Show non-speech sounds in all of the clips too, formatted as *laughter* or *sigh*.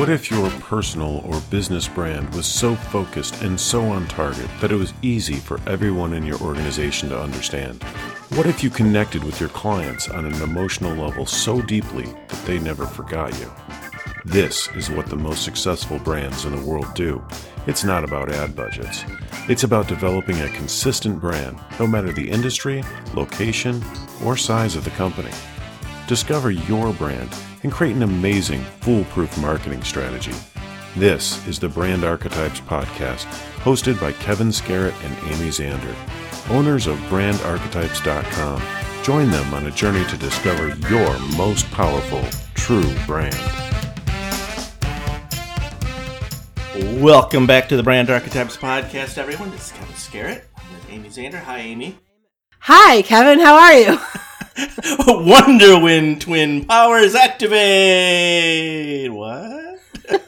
What if your personal or business brand was so focused and so on target that it was easy for everyone in your organization to understand? What if you connected with your clients on an emotional level so deeply that they never forgot you? This is what the most successful brands in the world do. It's not about ad budgets. It's about developing a consistent brand, no matter the industry, location, or size of the company. Discover your brand and create an amazing, foolproof marketing strategy. This is the Brand Archetypes Podcast, hosted by Kevin Scarrett and Amy Zander, owners of BrandArchetypes.com. Join them on a journey to discover your most powerful, true brand. Welcome back to the Brand Archetypes Podcast, everyone. This is Kevin Scarrett. I'm with Amy Zander. Hi, Amy. Hi, Kevin. How are you? *laughs* *laughs* Wonder Wind Twin Powers activate. What? *laughs*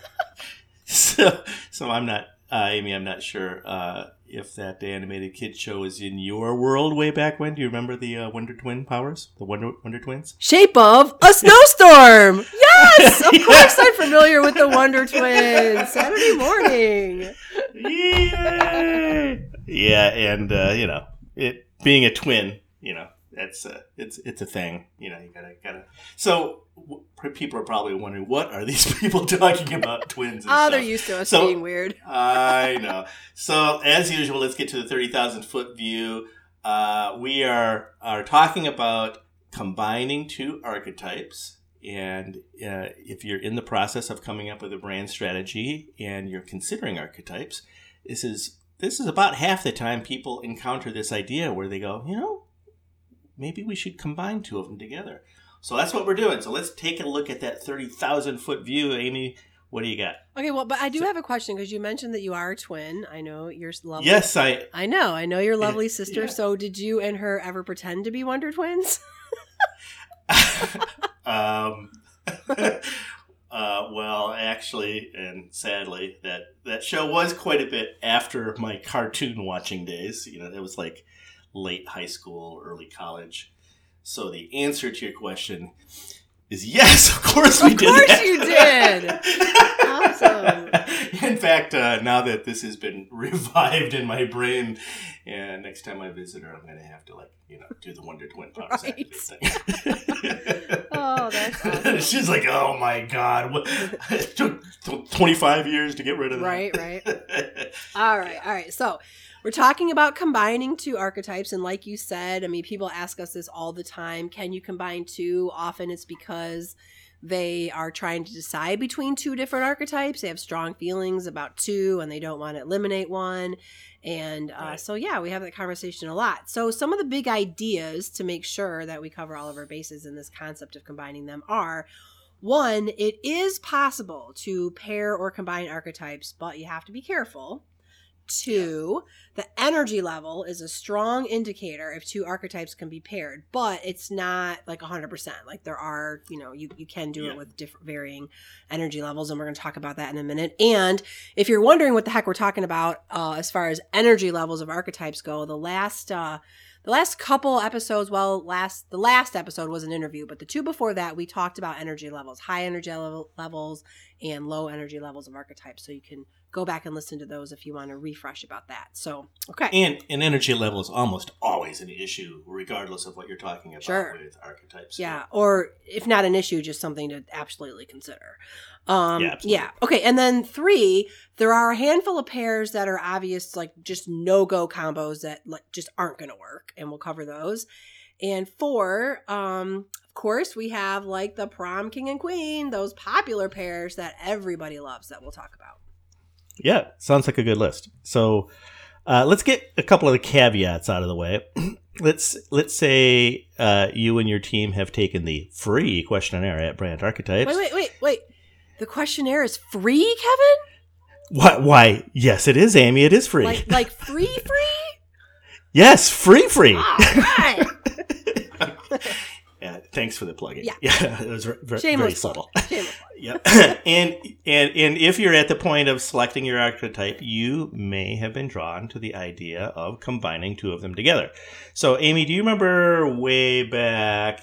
so, so I'm not, uh, Amy. I'm not sure uh, if that animated kid show was in your world way back when. Do you remember the uh, Wonder Twin Powers, the Wonder Wonder Twins? Shape of a *laughs* snowstorm. yes, of course I'm familiar with the Wonder Twins. Saturday morning. Yay! Yeah, and uh, you know, it being a twin, you know, that's uh, it's it's a thing. You know, you gotta gotta. So w- people are probably wondering what are these *laughs* people talking about twins? And Oh, they're used to us So- being weird. I *laughs* know. So as usual, let's get to the thirty thousand foot view. Uh, we are are talking about combining two archetypes. And uh, if you're in the process of coming up with a brand strategy and you're considering archetypes, this is this is about half the time people encounter this idea where they go, you know, maybe we should combine two of them together. So that's what we're doing. So let's take a look at that thirty thousand foot view, Amy. What do you got? Okay, well, but I do So- have a question because you mentioned that you are a twin. I know you're lovely. Yes, I I know. I know your lovely *laughs* sister. yeah. So, did you and her ever pretend to be Wonder Twins? *laughs* *laughs* um, uh, well, actually, and sadly, that that show was quite a bit after my cartoon watching days. You know, it was like late high school, early college. So the answer to your question is yes. *laughs* Of course, we Of did. Of course that. you did. *laughs* Awesome. *laughs* In fact, uh, now that this has been *laughs* revived in my brain, and next time I visit her, I'm going to have to like you know do the Wonder Twin powers Right. activate thing. *laughs* Oh, that's awesome. She's like, oh my god, what? it took tw- 25 years to get rid of that. Right, right. All right, all right. So we're talking about combining two archetypes, and like you said, I mean, people ask us this all the time. Can you combine two? Often it's because they are trying to decide between two different archetypes. They have strong feelings about two, and they don't want to eliminate one. And uh, Right. so, yeah, we have that conversation a lot. So, some of the big ideas to make sure that we cover all of our bases in this concept of combining them are one, it is possible to pair or combine archetypes, but you have to be careful. Two, the energy level is a strong indicator if two archetypes can be paired, but it's not like 100%. Like there are, you know, you, you can do Yeah. it with different varying energy levels, and we're going to talk about that in a minute. And if you're wondering what the heck we're talking about uh, as far as energy levels of archetypes go, the last uh, the last couple episodes, well, last the last episode was an interview, but the two before that we talked about energy levels, high energy level, levels and low energy levels of archetypes. So you can go back and listen to those if you want to refresh about that. So okay, And an energy level is almost always an issue, regardless of what you're talking about Sure. with archetypes. yeah, or if not an issue, just something to absolutely consider. Um, Yeah, yeah. Okay, and then three, there are a handful of pairs that are obvious, like just no go combos that like just aren't going to work, and we'll cover those. And four, um, of course, we have like the prom king and queen, those popular pairs that everybody loves that we'll talk about. Yeah, sounds like a good list. So uh, let's get a couple of the caveats out of the way. *clears throat* let's let's say uh, you and your team have taken the free questionnaire at Brand Archetypes. Wait, wait, wait, wait. The questionnaire is free, Kevin? Why? Why? Yes, it is, Amy. It is free. Like, like free, free? *laughs* yes, free, free. All right. *laughs* yeah, thanks for the plugging. Yeah. *laughs* yeah, it was very, very subtle. Shameless. *laughs* Yep. and and and if you're at the point of selecting your archetype, you may have been drawn to the idea of combining two of them together. So, Amy, do you remember way back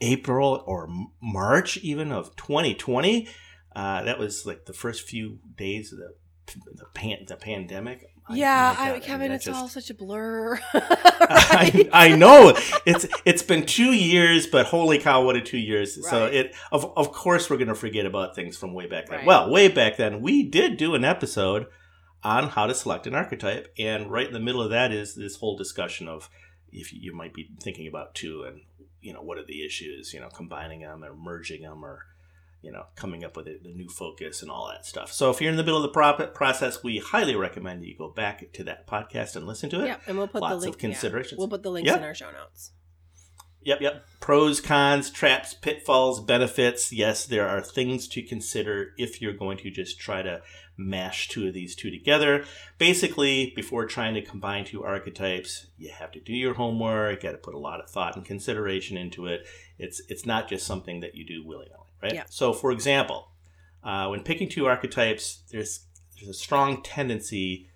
April or March even of 2020? Uh, that was like the first few days of the the, pan, the pandemic. Yeah, I, God, Kevin, it's just- all such a blur. *laughs* *laughs* I, right? I know it's it's been two years, but holy cow, what a two years! So it of of course we're going to forget about things from way back then. Right. Well, way back then we did do an episode on how to select an archetype, and right in the middle of that is this whole discussion of if you might be thinking about two and you know what are the issues, you know, combining them or merging them or you know coming up with a, the new focus and all that stuff. So if you're in the middle of the process, we highly recommend that you go back to that podcast and listen to it. yeah, and we'll put Lots the of link. yeah. considerations. We'll put the links Yep. in our show notes. Yep, yep. Pros, cons, traps, pitfalls, benefits. Yes, there are things to consider if you're going to just try to mash two of these two together. Basically, before trying to combine two archetypes, you have to do your homework, you got to put a lot of thought and consideration into it. It's it's not just something that you do willy-nilly, right? Yeah. So, for example, uh, when picking two archetypes, there's there's a strong tendency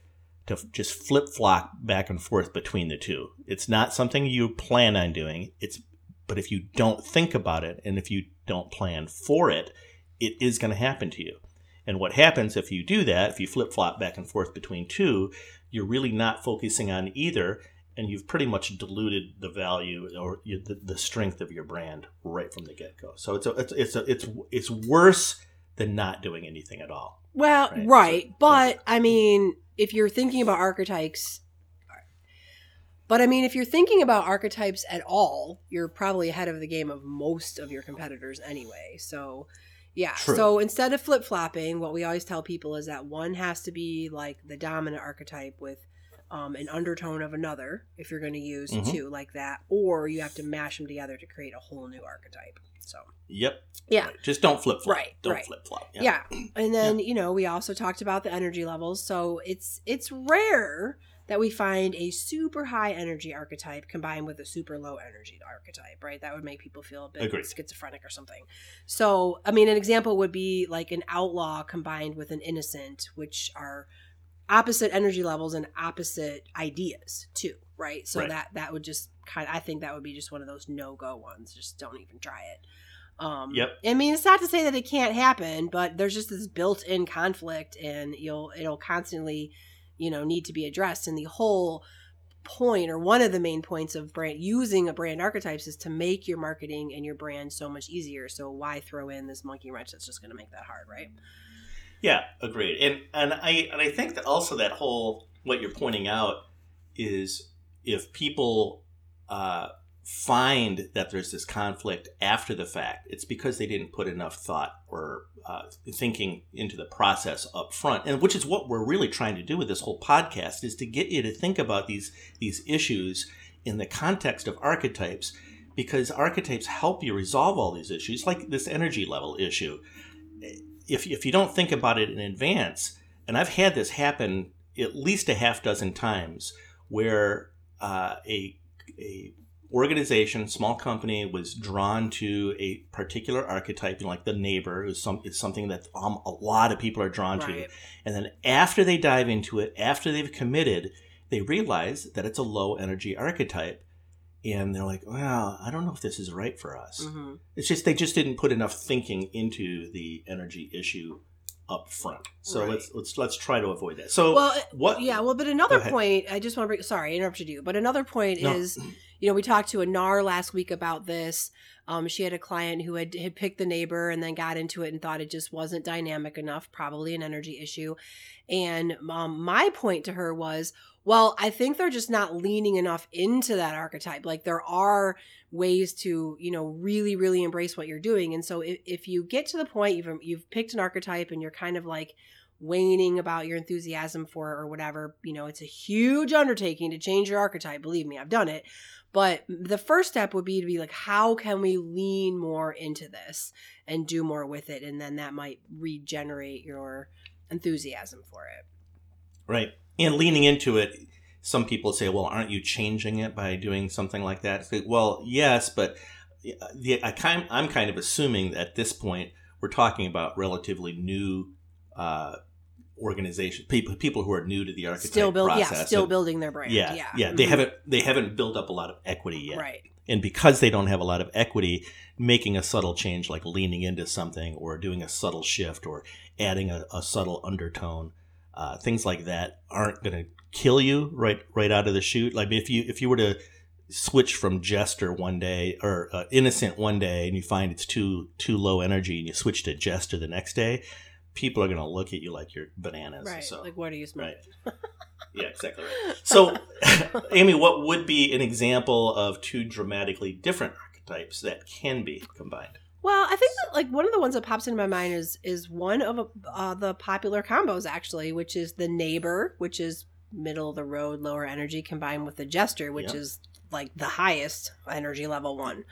to just flip flop back and forth between the two. It's not something you plan on doing. It's but if you don't think about it and if you don't plan for it, it is going to happen to you. And what happens if you do that, if you flip flop back and forth between two, you're really not focusing on either, and you've pretty much diluted the value or you- the, the strength of your brand right from the get go. So it's a, it's it's a, it's it's worse than not doing anything at all. Well, Right, right, so- but I mean, if you're thinking about archetypes, but I mean, if you're thinking about archetypes at all, you're probably ahead of the game of most of your competitors anyway. So, yeah. True. So instead of flip flopping, what we always tell people is that one has to be like the dominant archetype with um, an undertone of another, if you're going to use Mhm. two like that, or you have to mash them together to create a whole new archetype. So, Yep. yeah. Right. Just don't flip flop. Right, Don't right. flip flop. Yeah. And then, you know, we also talked about the energy levels. So it's it's rare that we find a super high energy archetype combined with a super low energy archetype, right? That would make people feel a bit Agreed. schizophrenic or something. So, I mean, an example would be like an outlaw combined with an innocent, which are opposite energy levels and opposite ideas too, right? So Right. that that would just kind of I think that would be just one of those no-go ones. Just don't even try it. Um, Yep. I mean, it's not to say that it can't happen, but there's just this built-in conflict, and you'll it'll constantly, you know, need to be addressed. And the whole point, or one of the main points of brand using a brand archetypes, is to make your marketing and your brand so much easier. So why throw in this monkey wrench that's just going to make that hard, right? Yeah, agreed. And and I and I think that also that whole what you're pointing out is if people uh, find that there's this conflict after the fact, it's because they didn't put enough thought or uh, thinking into the process up front, and which is what we're really trying to do with this whole podcast is to get you to think about these these issues in the context of archetypes because archetypes help you resolve all these issues like this energy level issue if, if you don't think about it in advance, and I've had this happen at least a half dozen times, where uh, a a organization, small company, was drawn to a particular archetype, you know, like the neighbor, is some is something that um, a lot of people are drawn to, and then after they dive into it, after they've committed, they realize that it's a low energy archetype, and they're like, "Well, I don't know if this is right for us." Mm-hmm. It's just they just didn't put enough thinking into the energy issue up front. So Right. let's let's let's try to avoid that. So Well, what? Yeah, well, but another point, I just want to bring, sorry, I interrupted you, but another point No. is, you know, we talked to a NAR last week about this. Um, she had a client who had, had picked the neighbor and then got into it and thought it just wasn't dynamic enough, probably an energy issue. And um, my point to her was, well, I think they're just not leaning enough into that archetype. Like there are ways to, you know, really, really embrace what you're doing. And so if, if you get to the point you've you've picked an archetype and you're kind of like waning about your enthusiasm for it or whatever, you know, it's a huge undertaking to change your archetype. Believe me, I've done it. But the first step would be to be like, how can we lean more into this and do more with it? And then that might regenerate your enthusiasm for it. Right. And leaning into it, some people say, "Well, aren't you changing it by doing something like that?" Like, well, yes, but uh, the, I kind, I'm kind of assuming that at this point we're talking about relatively new uh, organization people people who are new to the archetype still build, process. yeah, still and- building their brand. yeah, Yeah, yeah, They Mhm. haven't they haven't built up a lot of equity yet, right. and because they don't have a lot of equity, making a subtle change like leaning into something or doing a subtle shift or adding a, a subtle undertone, uh, things like that aren't going to kill you right right out of the chute. Like if you if you were to switch from jester one day or uh, innocent one day and you find it's too too low energy and you switch to jester the next day people are going to look at you like you're bananas Right. so like, what are you smoking? right yeah exactly right so *laughs* amy what would be an example of two dramatically different archetypes that can be combined Well, I think that like one of the ones that pops into my mind is is one of uh, the popular combos actually, which is the neighbor, which is middle of the road, lower energy, combined with the jester, which Yep. is like the highest energy level one.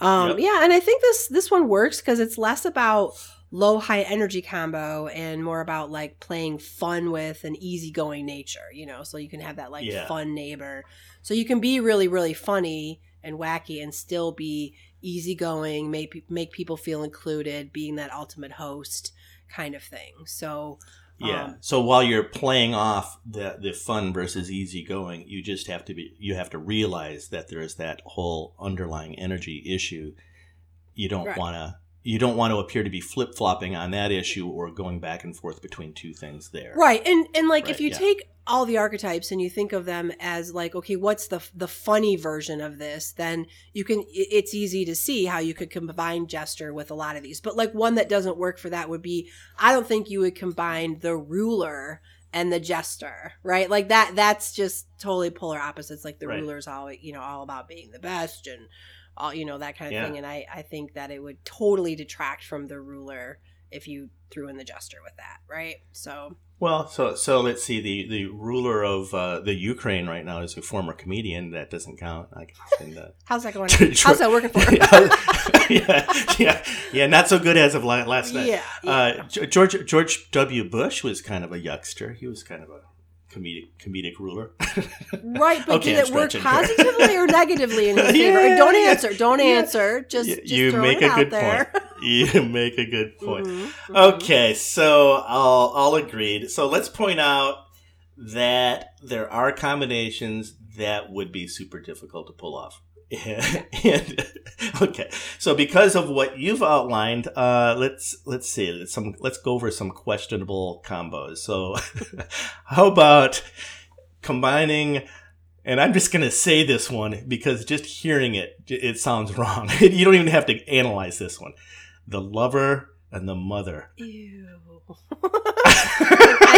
Um, Yep. Yeah, and I think this this one works because it's less about low high energy combo and more about like playing fun with an easygoing nature. You know, so you can have that like Yeah. fun neighbor. So you can be really really funny and wacky and still be easygoing, make make people feel included, being that ultimate host kind of thing. So yeah Um, so while you're playing off the the fun versus easy going you just have to be you have to realize that there is that whole underlying energy issue you don't Right. want to you don't want to appear to be flip flopping on that issue or going back and forth between two things there. Right. And and like if you yeah. take all the archetypes and you think of them as like okay, what's the the funny version of this, then you can it's easy to see how you could combine Jester with a lot of these. But like one that doesn't work for that would be I don't think you would combine the ruler and the jester, right? Like that that's just totally polar opposites. Like the Right. ruler's all you know, all about being the best and all you know, that kind of Yeah. thing. And I, I think that it would totally detract from the ruler if you threw in the jester with that, right? So Well, so so let's see. The the ruler of uh, the Ukraine right now is a former comedian. That doesn't count. I guess. And, *laughs* uh, How's that going? *laughs* How's that working for *laughs* you? yeah, yeah, yeah. Not so good as of last night. yeah, yeah. Uh, George George W. Bush was kind of a yuckster. He was kind of a comedic comedic ruler. *laughs* right, but okay, did it work positively or negatively in his *laughs* favor? Yeah, don't answer. Don't yeah. answer. Just, Y- just you make a out good there. point. *laughs* You make a good point. Mhm, mhm. Okay, so all all agreed. So let's point out that there are combinations that would be super difficult to pull off. *laughs* and okay, so because of what you've outlined, uh, let's let's see. Let's some let's go over some questionable combos. So, *laughs* how about combining? And I'm just gonna say this one because just hearing it, it sounds wrong. *laughs* you don't even have to analyze this one. The lover and the mother. Ew.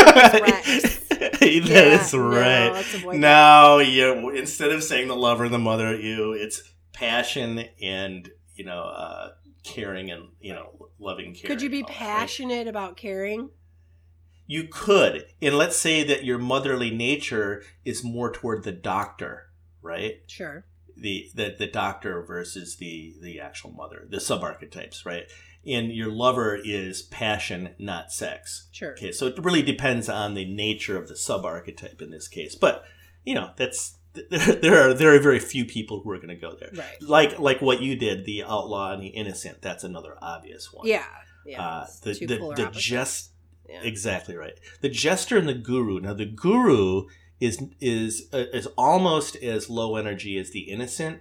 *laughs* that is no, right. Now you instead of saying the lover and the mother, you it's passion and you know uh, caring and you know loving caring. Could you be that, right? passionate about caring? You could, and let's say that your motherly nature is more toward the doctor, right? Sure. the the, the doctor versus the the actual mother, the sub archetypes, right? And your lover is passion, not sex. Sure. Okay, so it really depends on the nature of the sub archetype in this case. But you know, that's *laughs* there are there are very few people who are going to go there. Right. Like like what you did, the outlaw and the innocent. That's another obvious one. Yeah. Yeah. Uh, the the, the just Yeah. exactly right. The jester and the guru. Now the guru is is uh, is almost as low energy as the innocent,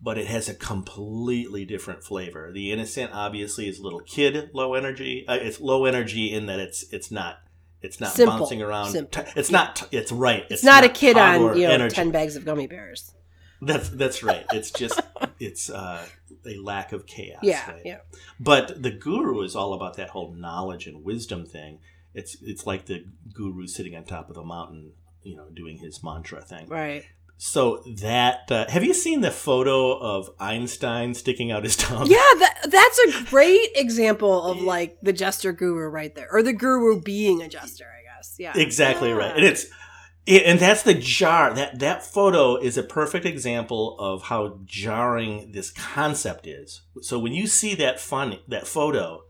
but it has a completely different flavor. The innocent obviously is little kid low energy. Uh, it's low energy in that it's it's not it's not Simple. bouncing around. Simple. It's not. T- it's right. It's, not, a kid on you know energy. ten bags of gummy bears. That's that's right. It's just *laughs* it's uh, a lack of chaos. Yeah. right? Yeah. But the guru is all about that whole knowledge and wisdom thing. It's it's like the guru sitting on top of the mountain, you know, doing his mantra thing. Right. So that uh, have you seen the photo of Einstein sticking out his tongue? Yeah, that, that's a great example of *laughs* like the jester guru right there, or the guru being a jester, I guess. Yeah, Exactly Yeah. right. And it's it, and that's the jar. That that photo is a perfect example of how jarring this concept is. So when you see that fun that photo,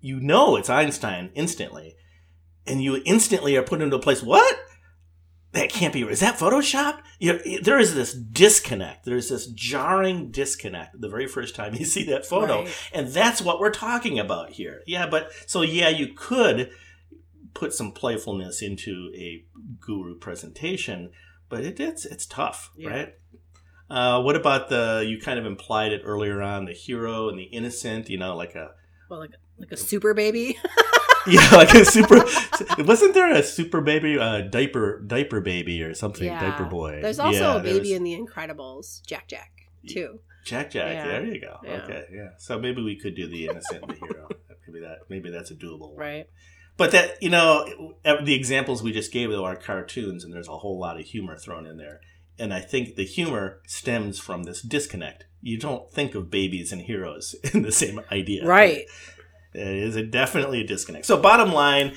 you know it's Einstein instantly, and you instantly are put into a place. What? That can't be. Is that Photoshop? You there is this disconnect. There's this jarring disconnect the very first time you see that photo, Right. and that's what we're talking about here. Yeah, but so yeah, you could put some playfulness into a guru presentation, but it, it's it's tough, Yeah. right? Uh, what about the? You kind of implied it earlier on the hero and the innocent. You know, like a Well, like like a super baby. *laughs* yeah, *laughs* like a super. wasn't there a super baby, uh, diaper diaper baby or something? Yeah. Diaper boy. There's also Yeah, a baby in The Incredibles, Jack Jack, too. Jack Jack. Yeah. There you go. Okay, yeah. So maybe we could do the innocent and the hero. *laughs* Maybe that. Maybe that's a doable one. Right. But that you know, the examples we just gave though are cartoons, and there's a whole lot of humor thrown in there. And I think the humor stems from this disconnect. You don't think of babies and heroes *laughs* in the same idea, Right. It is a, definitely a disconnect. So, bottom line,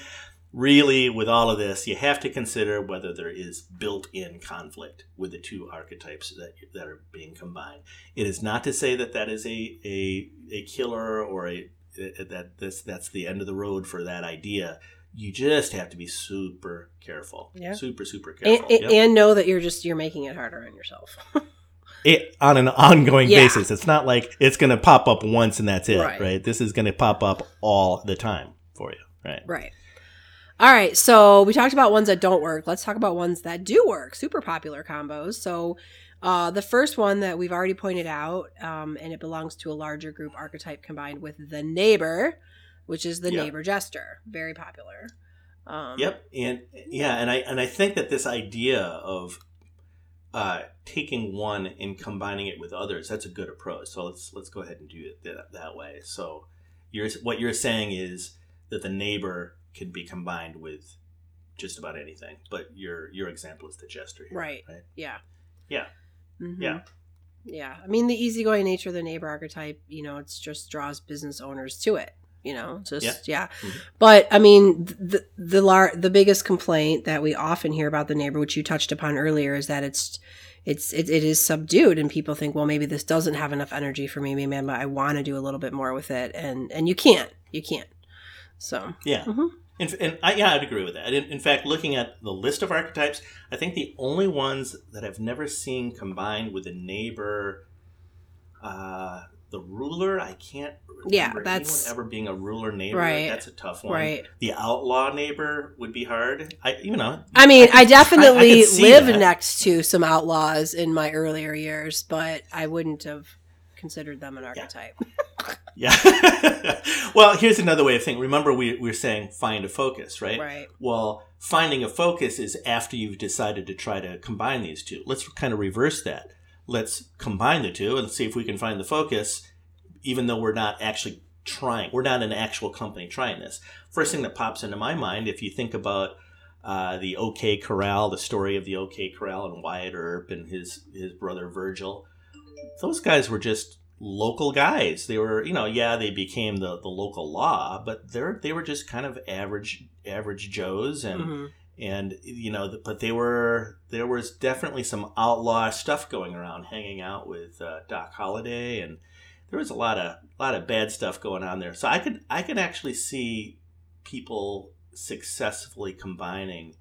really, with all of this, you have to consider whether there is built-in conflict with the two archetypes that that are being combined. It is not to say that that is a a, a killer or a that this that's the end of the road for that idea. You just have to be super careful, Yeah. super super And, careful, and, Yep. and know that you're just you're making it harder on yourself. *laughs* it, on an ongoing Yeah. basis. It's not like it's going to pop up once and that's it, Right. right? This is going to pop up all the time for you, right? Right. All right. So we talked about ones that don't work. Let's talk about ones that do work. Super popular combos. So uh, the first one that we've already pointed out, um, and it belongs to a larger group archetype combined with the neighbor, which is the Yep. neighbor jester. Very popular. Um, Yep, and yeah, and I and I think that this idea of uh, taking one and combining it with others that's a good approach. So let's let's go ahead and do it that, that way. So you're what you're saying is that the neighbor can be combined with just about anything, but your your example is the jester here, Right. Right. Yeah. Yeah. Mhm. Yeah. Yeah. I mean, the easygoing nature of the neighbor archetype, you know, it's just draws business owners to it. You know, just yeah. Mhm. But I mean, the the lar- the biggest complaint that we often hear about the neighbor, which you touched upon earlier, is that it's it's it, it is subdued, and people think, well, maybe this doesn't have enough energy for me. Maybe I want to do a little bit more with it, and and you can't, you can't. So Yeah. Mhm. And, and I, yeah, I'd agree with that. In, in fact, looking at the list of archetypes, I think the only ones that I've never seen combined with the neighbor, uh, the ruler, I can't remember Yeah, that's- anyone ever being a ruler neighbor. Right. That's a tough one. right. The outlaw neighbor would be hard. I, you know, I mean, I definitely I could see lived that. next to some outlaws in my earlier years, but I wouldn't have considered them an archetype. *laughs* yeah. *laughs* well, here's another way of thinking. Remember, we, we were saying find a focus, right? Right. Well, finding a focus is after you've decided to try to combine these two. Let's kind of reverse that. Let's combine the two and see if we can find the focus, even though we're not actually trying. We're not an actual company trying this. First thing that pops into my mind, if you think about uh, the OK Corral, the story of the OK Corral and Wyatt Earp and his his brother Virgil, those guys were just local guys. They were, you know, yeah, they became the, the local law, but they're they were just kind of average average Joes and Mhm. And you know, but they were there was definitely some outlaw stuff going around, hanging out with uh, Doc Holliday, and there was a lot of a lot of bad stuff going on there. So I could I could actually see people successfully combining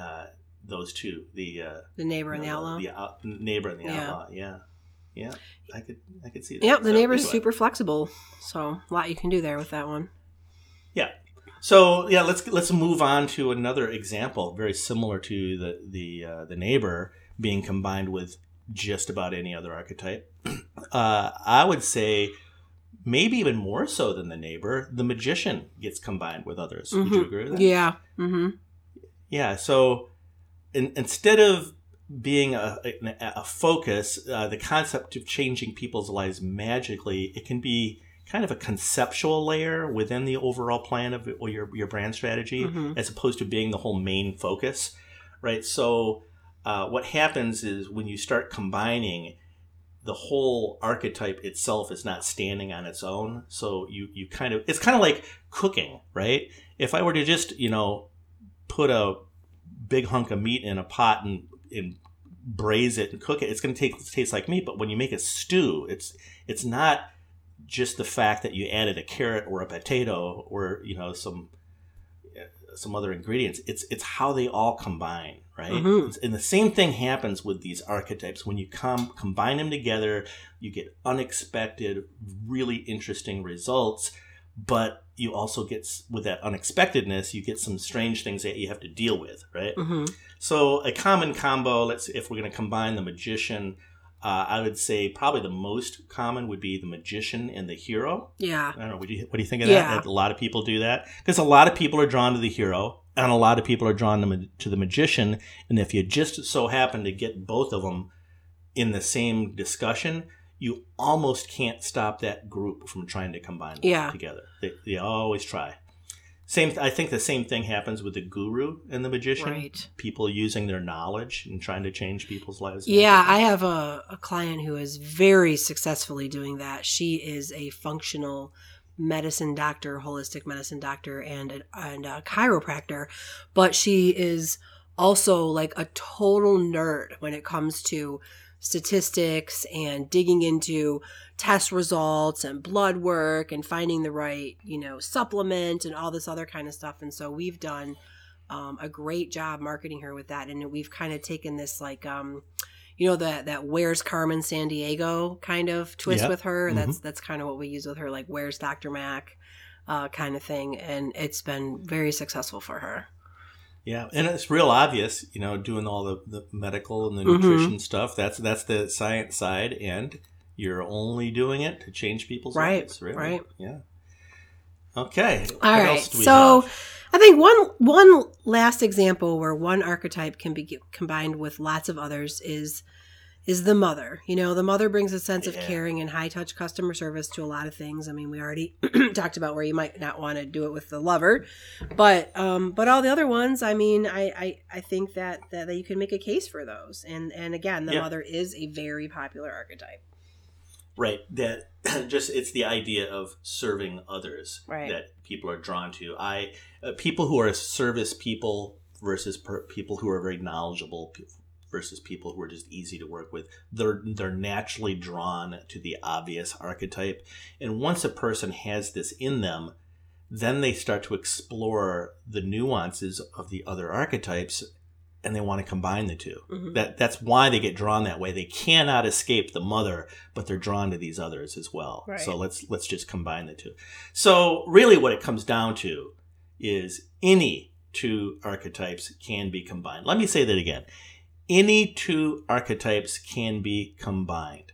uh, those two, the uh, The neighbor and the outlaw. the out, neighbor and the Yeah. outlaw. Yeah, yeah, I could I could see that. Yep, the So, neighbor's anyway. super flexible, so a lot you can do there with that one. So yeah, let's let's move on to another example, very similar to the the uh, the neighbor being combined with just about any other archetype. *clears throat* Uh, I would say maybe even more so than the neighbor, the magician gets combined with others. Would you Mhm. agree with that? Yeah. Mm-hmm. Yeah. So in, instead of being a, a, a focus, uh, the concept of changing people's lives magically, it can be kind of a conceptual layer within the overall plan of or your, your brand strategy, Mhm. as opposed to being the whole main focus, right? So uh, what happens is when you start combining, the whole archetype itself is not standing on its own. So you you kind of it's kind of like cooking, right? If I were to just you know put a big hunk of meat in a pot and and braise it and cook it, it's going to taste taste like meat. But when you make a stew, it's it's not just the fact that you added a carrot or a potato or you know some some other ingredients. It's it's how they all combine, right? Mhm. And the same thing happens with these archetypes. When you come combine them together, you get unexpected, really interesting results. but you also get with that unexpectedness, you get some strange things that you have to deal with, right? hmm So a common combo, let's if we're going to combine the magician, uh, I would say probably the most common would be the magician and the hero. Yeah. I don't know. What do you what do you think of Yeah. that? A lot of people do that because a lot of people are drawn to the hero, and a lot of people are drawn to, ma- to the magician. And if you just so happen to get both of them in the same discussion, you almost can't stop that group from trying to combine them Yeah. together. They, they always try. Same. I think the same thing happens with the guru and the magician. Right. People using their knowledge and trying to change people's lives. Yeah, I have a, a client who is very successfully doing that. She is a functional medicine doctor, holistic medicine doctor, and a, and a chiropractor, but she is also like a total nerd when it comes to statistics and digging into test results and blood work and finding the right, you know, supplement and all this other kind of stuff. And so we've done um, a great job marketing her with that. And we've kind of taken this like, um, you know, that that where's Carmen Sandiego kind of twist Yeah. with her. Mhm. That's that's kind of what we use with her, like where's Dr. Mac, uh, kind of thing. And it's been very successful for her. Yeah, and it's real obvious, you know, doing all the, the medical and the Mhm. nutrition stuff. That's that's the science side, and you're only doing it to change people's Right, lives. Really. right. Yeah. Okay. All what right. else do we So have? I think one one last example where one archetype can be combined with lots of others is is the mother. You know, the mother brings a sense of caring and high touch customer service to a lot of things. I mean, we already *clears throat* talked about where you might not want to do it with the lover, but um, but all the other ones, I mean, I I, I think that, that that you can make a case for those. And and again, the Yeah. mother is a very popular archetype. Right. That *clears throat* just it's the idea of serving others Right. that people are drawn to. I uh, people who are service people versus per, people who are very knowledgeable versus people who are just easy to work with. They're they're naturally drawn to the obvious archetype, and once a person has this in them, then they start to explore the nuances of the other archetypes, and they want to combine the 2 Mhm. That that's why they get drawn that way. They cannot escape the mother, but they're drawn to these others as well. Right. So let's let's just combine the two. So really, what it comes down to is any two archetypes can be combined. Let me say that again. Any two archetypes can be combined,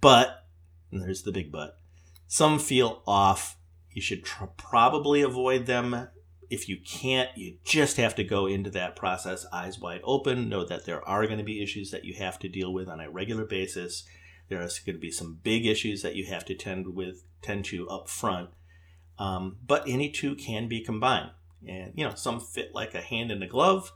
but and there's the big but. Some feel off. You should tr- probably avoid them if you can't, you just have to go into that process eyes wide open. Know that there are going to be issues that you have to deal with on a regular basis. There are going to be some big issues that you have to tend with tend to up front. Um, but any two can be combined, and you know some fit like a hand in a glove,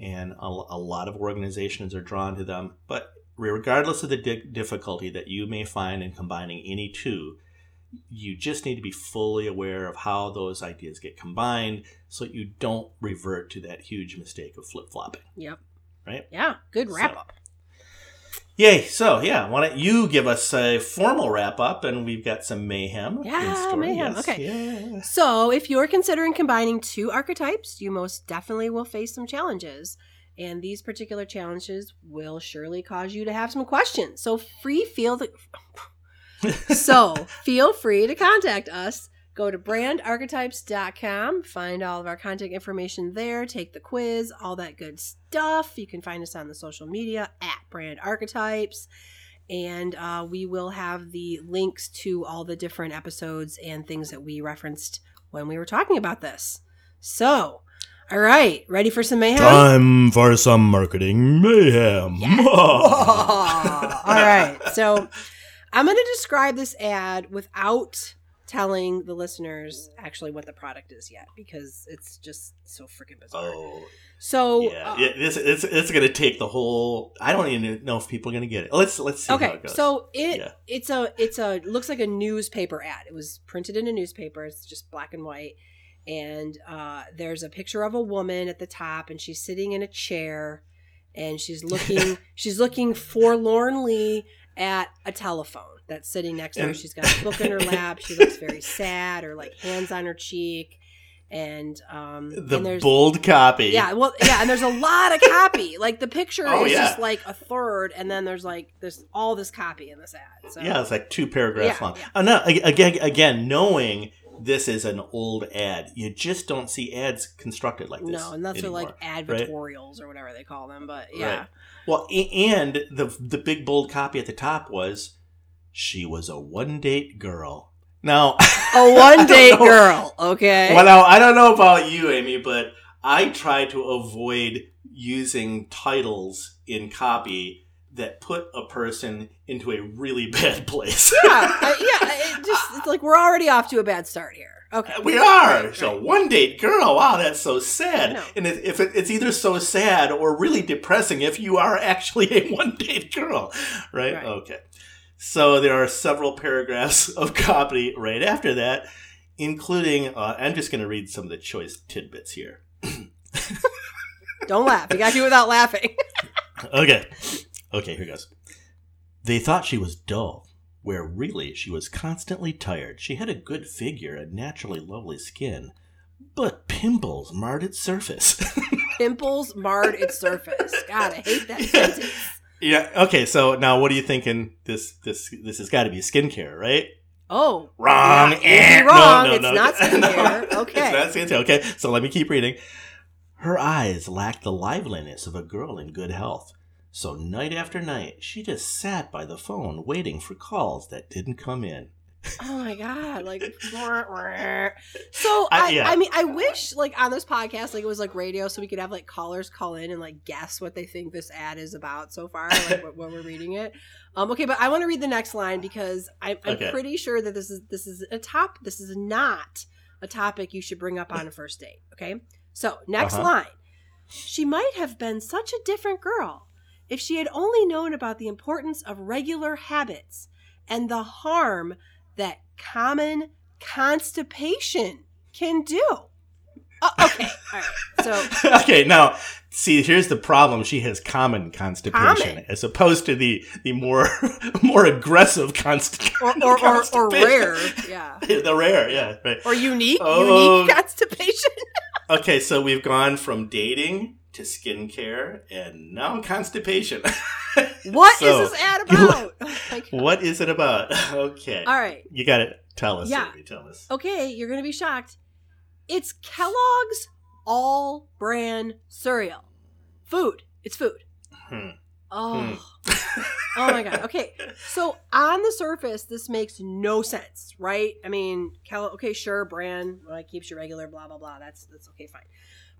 and a, a lot of organizations are drawn to them. But regardless of the di- difficulty that you may find in combining any two, you just need to be fully aware of how those ideas get combined so you don't revert to that huge mistake of flip flopping. Yep. Right. Yeah. Good wrap So- up. Yay. So, yeah, why don't you give us a formal wrap up and we've got some mayhem. in Yeah, store. mayhem. Yes, Okay. Yeah. So, if you're considering combining two archetypes, you most definitely will face some challenges. And these particular challenges will surely cause you to have some questions. So, free feel the, *laughs* so feel free to contact us. Go to brandarchetypes.com, find all of our contact information there, take the quiz, all that good stuff. You can find us on the social media at Brand Archetypes. And uh, we will have the links to all the different episodes and things that we referenced when we were talking about this. So, all right, ready for some mayhem? Time for some marketing mayhem. Yes. *laughs* all right. So I'm going to describe this ad without telling the listeners actually what the product is yet because it's just so freaking bizarre. Oh, So yeah. uh, it's it's going to take the whole. I don't even know if people are going to get it. Let's let's see how okay, it goes. so it Yeah. it's a it's a looks like a newspaper ad. It was printed in a newspaper. It's just black and white, and uh, there's a picture of a woman at the top, and she's sitting in a chair, and she's looking *laughs* she's looking forlornly at a telephone that's sitting next to her. She's got a book in her *laughs* lap. She looks very sad, or like hands on her cheek, and um, the and there's bold copy. yeah, well, yeah, and there's a lot of copy. *laughs* Like the picture Oh, is yeah. just like a third, and then there's like there's all this copy in this ad. So Yeah, it's like two paragraphs Yeah, long. yeah. Uh, no, again, again, knowing this is an old ad. You just don't see ads constructed like this. No, and that's anymore, like right? advertorials or whatever they call them. But yeah, Right. Well, and the the big bold copy at the top was, "She was a one date girl." Now, *laughs* a one date girl. Okay. Well, now I don't know about you, Amy, but I try to avoid using titles in copy that put a person into a really *laughs* bad place. yeah, I, yeah. It just it's like we're already off to a bad start here. Okay. We are. Right, so right. one date girl. Wow, that's so sad. No. And if if it, it's either so sad or really depressing if you are actually a *laughs* one date girl, right? Right. Okay. So there are several paragraphs *laughs* of copy right after that, including. Uh, I'm just going to read some of the choice tidbits here. *laughs* Don't laugh. You got to do it without laughing. *laughs* Okay. Okay, here goes. They thought she was dull, where really she was constantly tired. She had a good figure and naturally lovely skin, but pimples marred its surface. Pimples marred its surface. God, I hate that Yeah. sentence. Yeah. Okay. So now, what are you thinking? This this this has got to be skincare, right? Oh, Wrong. Yeah, Eh. wrong. No, no, It's no. not *laughs* skincare. No, Okay. It's not skincare. Okay. So let me keep reading. Her eyes lacked the liveliness of a girl in good health. So night after night, she just sat by the phone waiting for calls that didn't come in. Oh my god! Like, *laughs* *laughs* so I- I, yeah. I mean, I wish like on this podcast, like it was like radio, so we could have like callers call in and like guess what they think this ad is about so far, like *laughs* when- when we're reading it. Um, okay, but I want to read the next line because I'm, I'm Okay. pretty sure that this is this is a top. This is not a topic you should bring up on a first date. Okay, so next Uh-huh. line. She might have been such a different girl if she had only known about the importance of regular habits and the harm that common constipation can do. Oh, okay, all right. So *laughs* okay, now see, here's the problem. She has common constipation Common. as opposed to the the more *laughs* more aggressive const- or or, or, or rare, *laughs* yeah, the rare, yeah, right. or unique, Oh. unique constipation. Okay, so we've gone from dating to skincare and now constipation. *laughs* What is So, this ad *laughs* about? Oh *laughs* what is it about? Okay, All right, you got to tell us. Yeah. Amy, tell us. okay, you're gonna be shocked. It's Kellogg's All Brand cereal, food. It's food. Hmm. Oh. oh my god. Okay. So on the surface, this makes no sense, right? I mean, Kel- okay, sure, brand like keeps you regular, blah blah blah. That's that's okay, fine.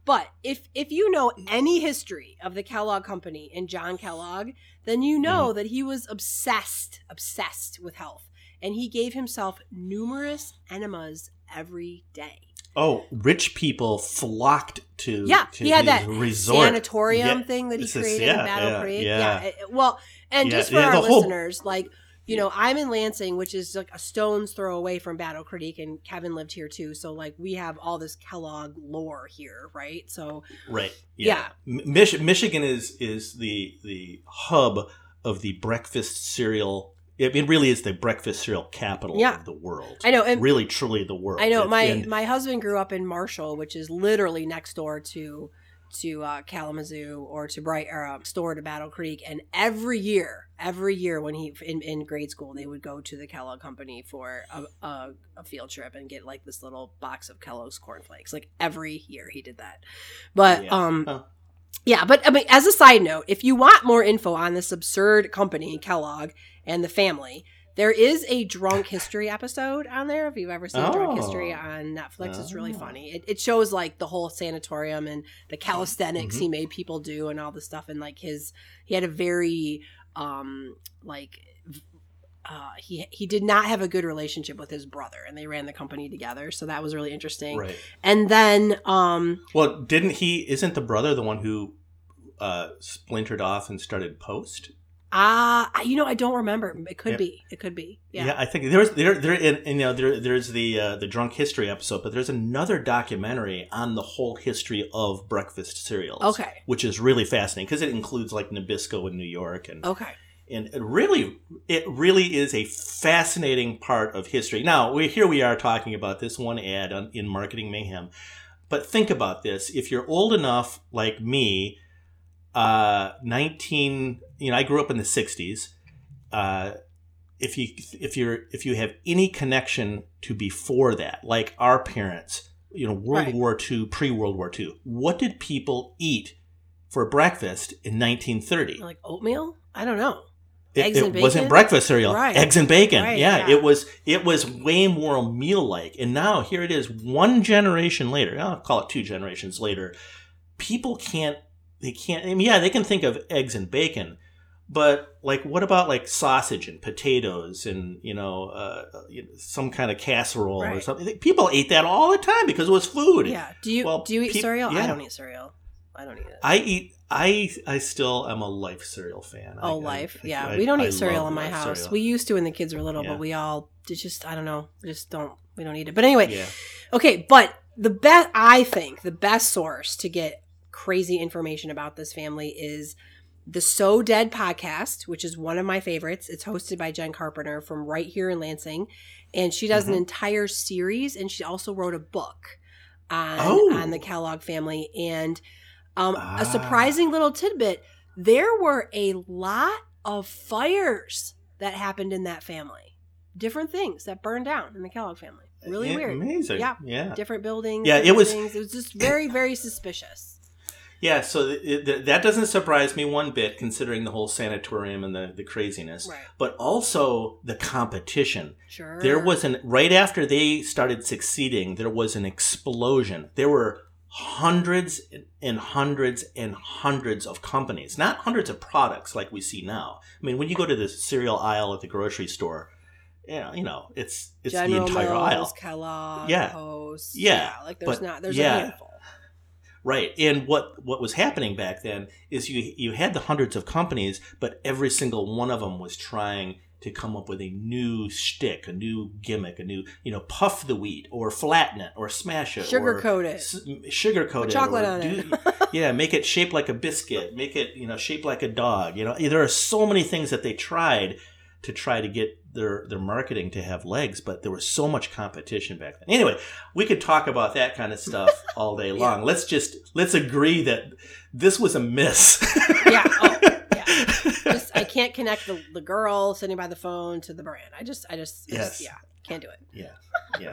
But if if you know mm. any history of the Kellogg company and John Kellogg, then you mm-hmm. know that he was obsessed, obsessed with health, and he gave himself numerous enemas every day. Oh, rich people flocked to Yeah, to he had that resort Sanatorium Yeah, thing that he this is- created yeah, in Battle yeah, Creek. yeah. it- well, and just for our the whole- listeners, like you know, I'm in Lansing, which is like a stone's throw away from Battle Creek, and Kevin lived here too. So like we have all this Kellogg lore here, right? So Right. Yeah. M- Mich- Michigan is is the the hub of the breakfast cereal. It, it really is the breakfast cereal capital Yeah. of the world. I know, and really, truly the world. I know It- my and- my husband grew up in Marshall, which is literally next door to to uh, Kalamazoo or to Bright or uh, store to Battle Creek, and every year, every year when he in, in grade school, they would go to the Kellogg company for a, a, a field trip and get like this little box of Kellogg's cornflakes. Like every year, he did that. But Yeah. um, Huh. yeah, but I mean, as a side note, if you want more info on this absurd company, Kellogg and the family, there is a drunk history episode on there. If you've ever seen drunk history Oh. on Netflix, it's really Oh. funny. It, it shows like the whole sanatorium and the calisthenics Mhm. he made people do and all the stuff. And like his, he had a very, um, like, uh, he he did not have a good relationship with his brother, and they ran the company together. So that was really interesting. right. And then, um, Well, didn't he? Isn't the brother the one who uh, splintered off and started Post? Ah, you know, I don't remember. It could Yeah. be. It could be. Yeah, Yeah. I think there's there there and, you know there there's the uh, the drunk history episode, but there's another documentary on the whole history of breakfast cereals. Okay. which is really fascinating because it includes like Nabisco in New York and Okay. and it really it really is a fascinating part of history. Now we here we are talking about this one ad on, in Marketing Mayhem, but think about this: if you're old enough like me, uh, nineteen, you know, I grew up in the '60s. Uh, if you if you're if you have any connection to before that, like our parents, you know, World Right. War II, pre World War II, what did people eat for breakfast in 1930? Like oatmeal? I don't know. It, Eggs it wasn't breakfast cereal. Right. Eggs and bacon. Right, yeah, yeah. it was. It was way more meal like. And now here it is, one generation later. I'll call it two generations later. People can't. They can't. I mean, yeah, they can think of eggs and bacon, but like, what about like sausage and potatoes and you know, uh, some kind of casserole or something? People ate that all the time because it was food. Yeah. Do you Well, do you eat peop- cereal? I don't eat cereal. I don't eat it. I eat. I I still am a life cereal fan. Oh, I- life. I- yeah, I- we don't eat cereal in my house. cereal. We used to when the kids were little, Yeah. but we all just I don't know. Just don't. We don't eat it. But anyway, Yeah. okay. But the best I think the best source to get crazy information about this family is the So Dead podcast, which is one of my favorites. It's hosted by Jen Carpenter from right here in Lansing, and she does an Mhm. entire series, and she also wrote a book on Oh. on the Kellogg family. And um, Ah. a surprising little tidbit: there were a lot of fires that happened in that family. Different things that burned down in the Kellogg family. Really Yeah, weird. Amazing. Yeah. Yeah. Different buildings. Yeah, it was- Things. It was just *laughs* very, very suspicious. Yeah. So th- th- that doesn't surprise me one bit, considering the whole sanatorium and the, the craziness. Right. But also the competition. Sure. There was an right after they started succeeding, there was an explosion. There were hundreds and hundreds and hundreds of companies, not hundreds of products like we see now. I mean, when you go to the cereal aisle at the grocery store, you know, you know it's it's General the entire Mills, aisle. Kellogg, Yeah. Post. Yeah, like there's but- not. There's yeah. a handful. Right. And what what was happening back then is you you had the hundreds of companies, but every single one of them was trying to come up with a new shtick, a new gimmick, a new you know puff the wheat or flatten it or smash it, or Sugarcoat it. s- sugarcoat it, chocolate on do- it. *laughs* yeah, make it shaped like a biscuit, make it you know shaped like a dog. You know, there are so many things that they tried to try to get their their marketing to have legs, but there was so much competition back then. Anyway, we could talk about that kind of stuff *laughs* all day long. Let's just let's agree that this was a miss. Yeah, oh, yeah. *laughs* just I can't connect the, the girl sitting by the phone to the brand. I just I just, I just Yes. yeah can't do it. yeah, yeah.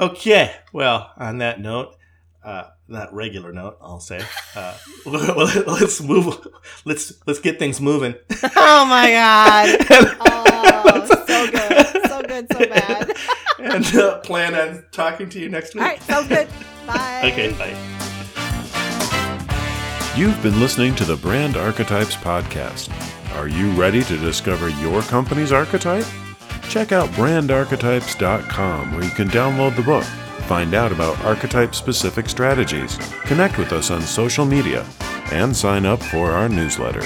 Okay. Well, on that note, uh, not regular note, I'll say. Uh, *laughs* let's move. Let's let's get things moving. oh my god! Oh, so good, so good, so *laughs* bad. and uh, plan on talking to you next week. All right, sounds good. *laughs* Bye. Okay. Bye. You've been listening to the Brand Archetypes Podcast. Are you ready to discover your company's archetype? Check out brandarchetypes.com where you can download the book, find out about archetype specific strategies, connect with us on social media, and sign up for our newsletter.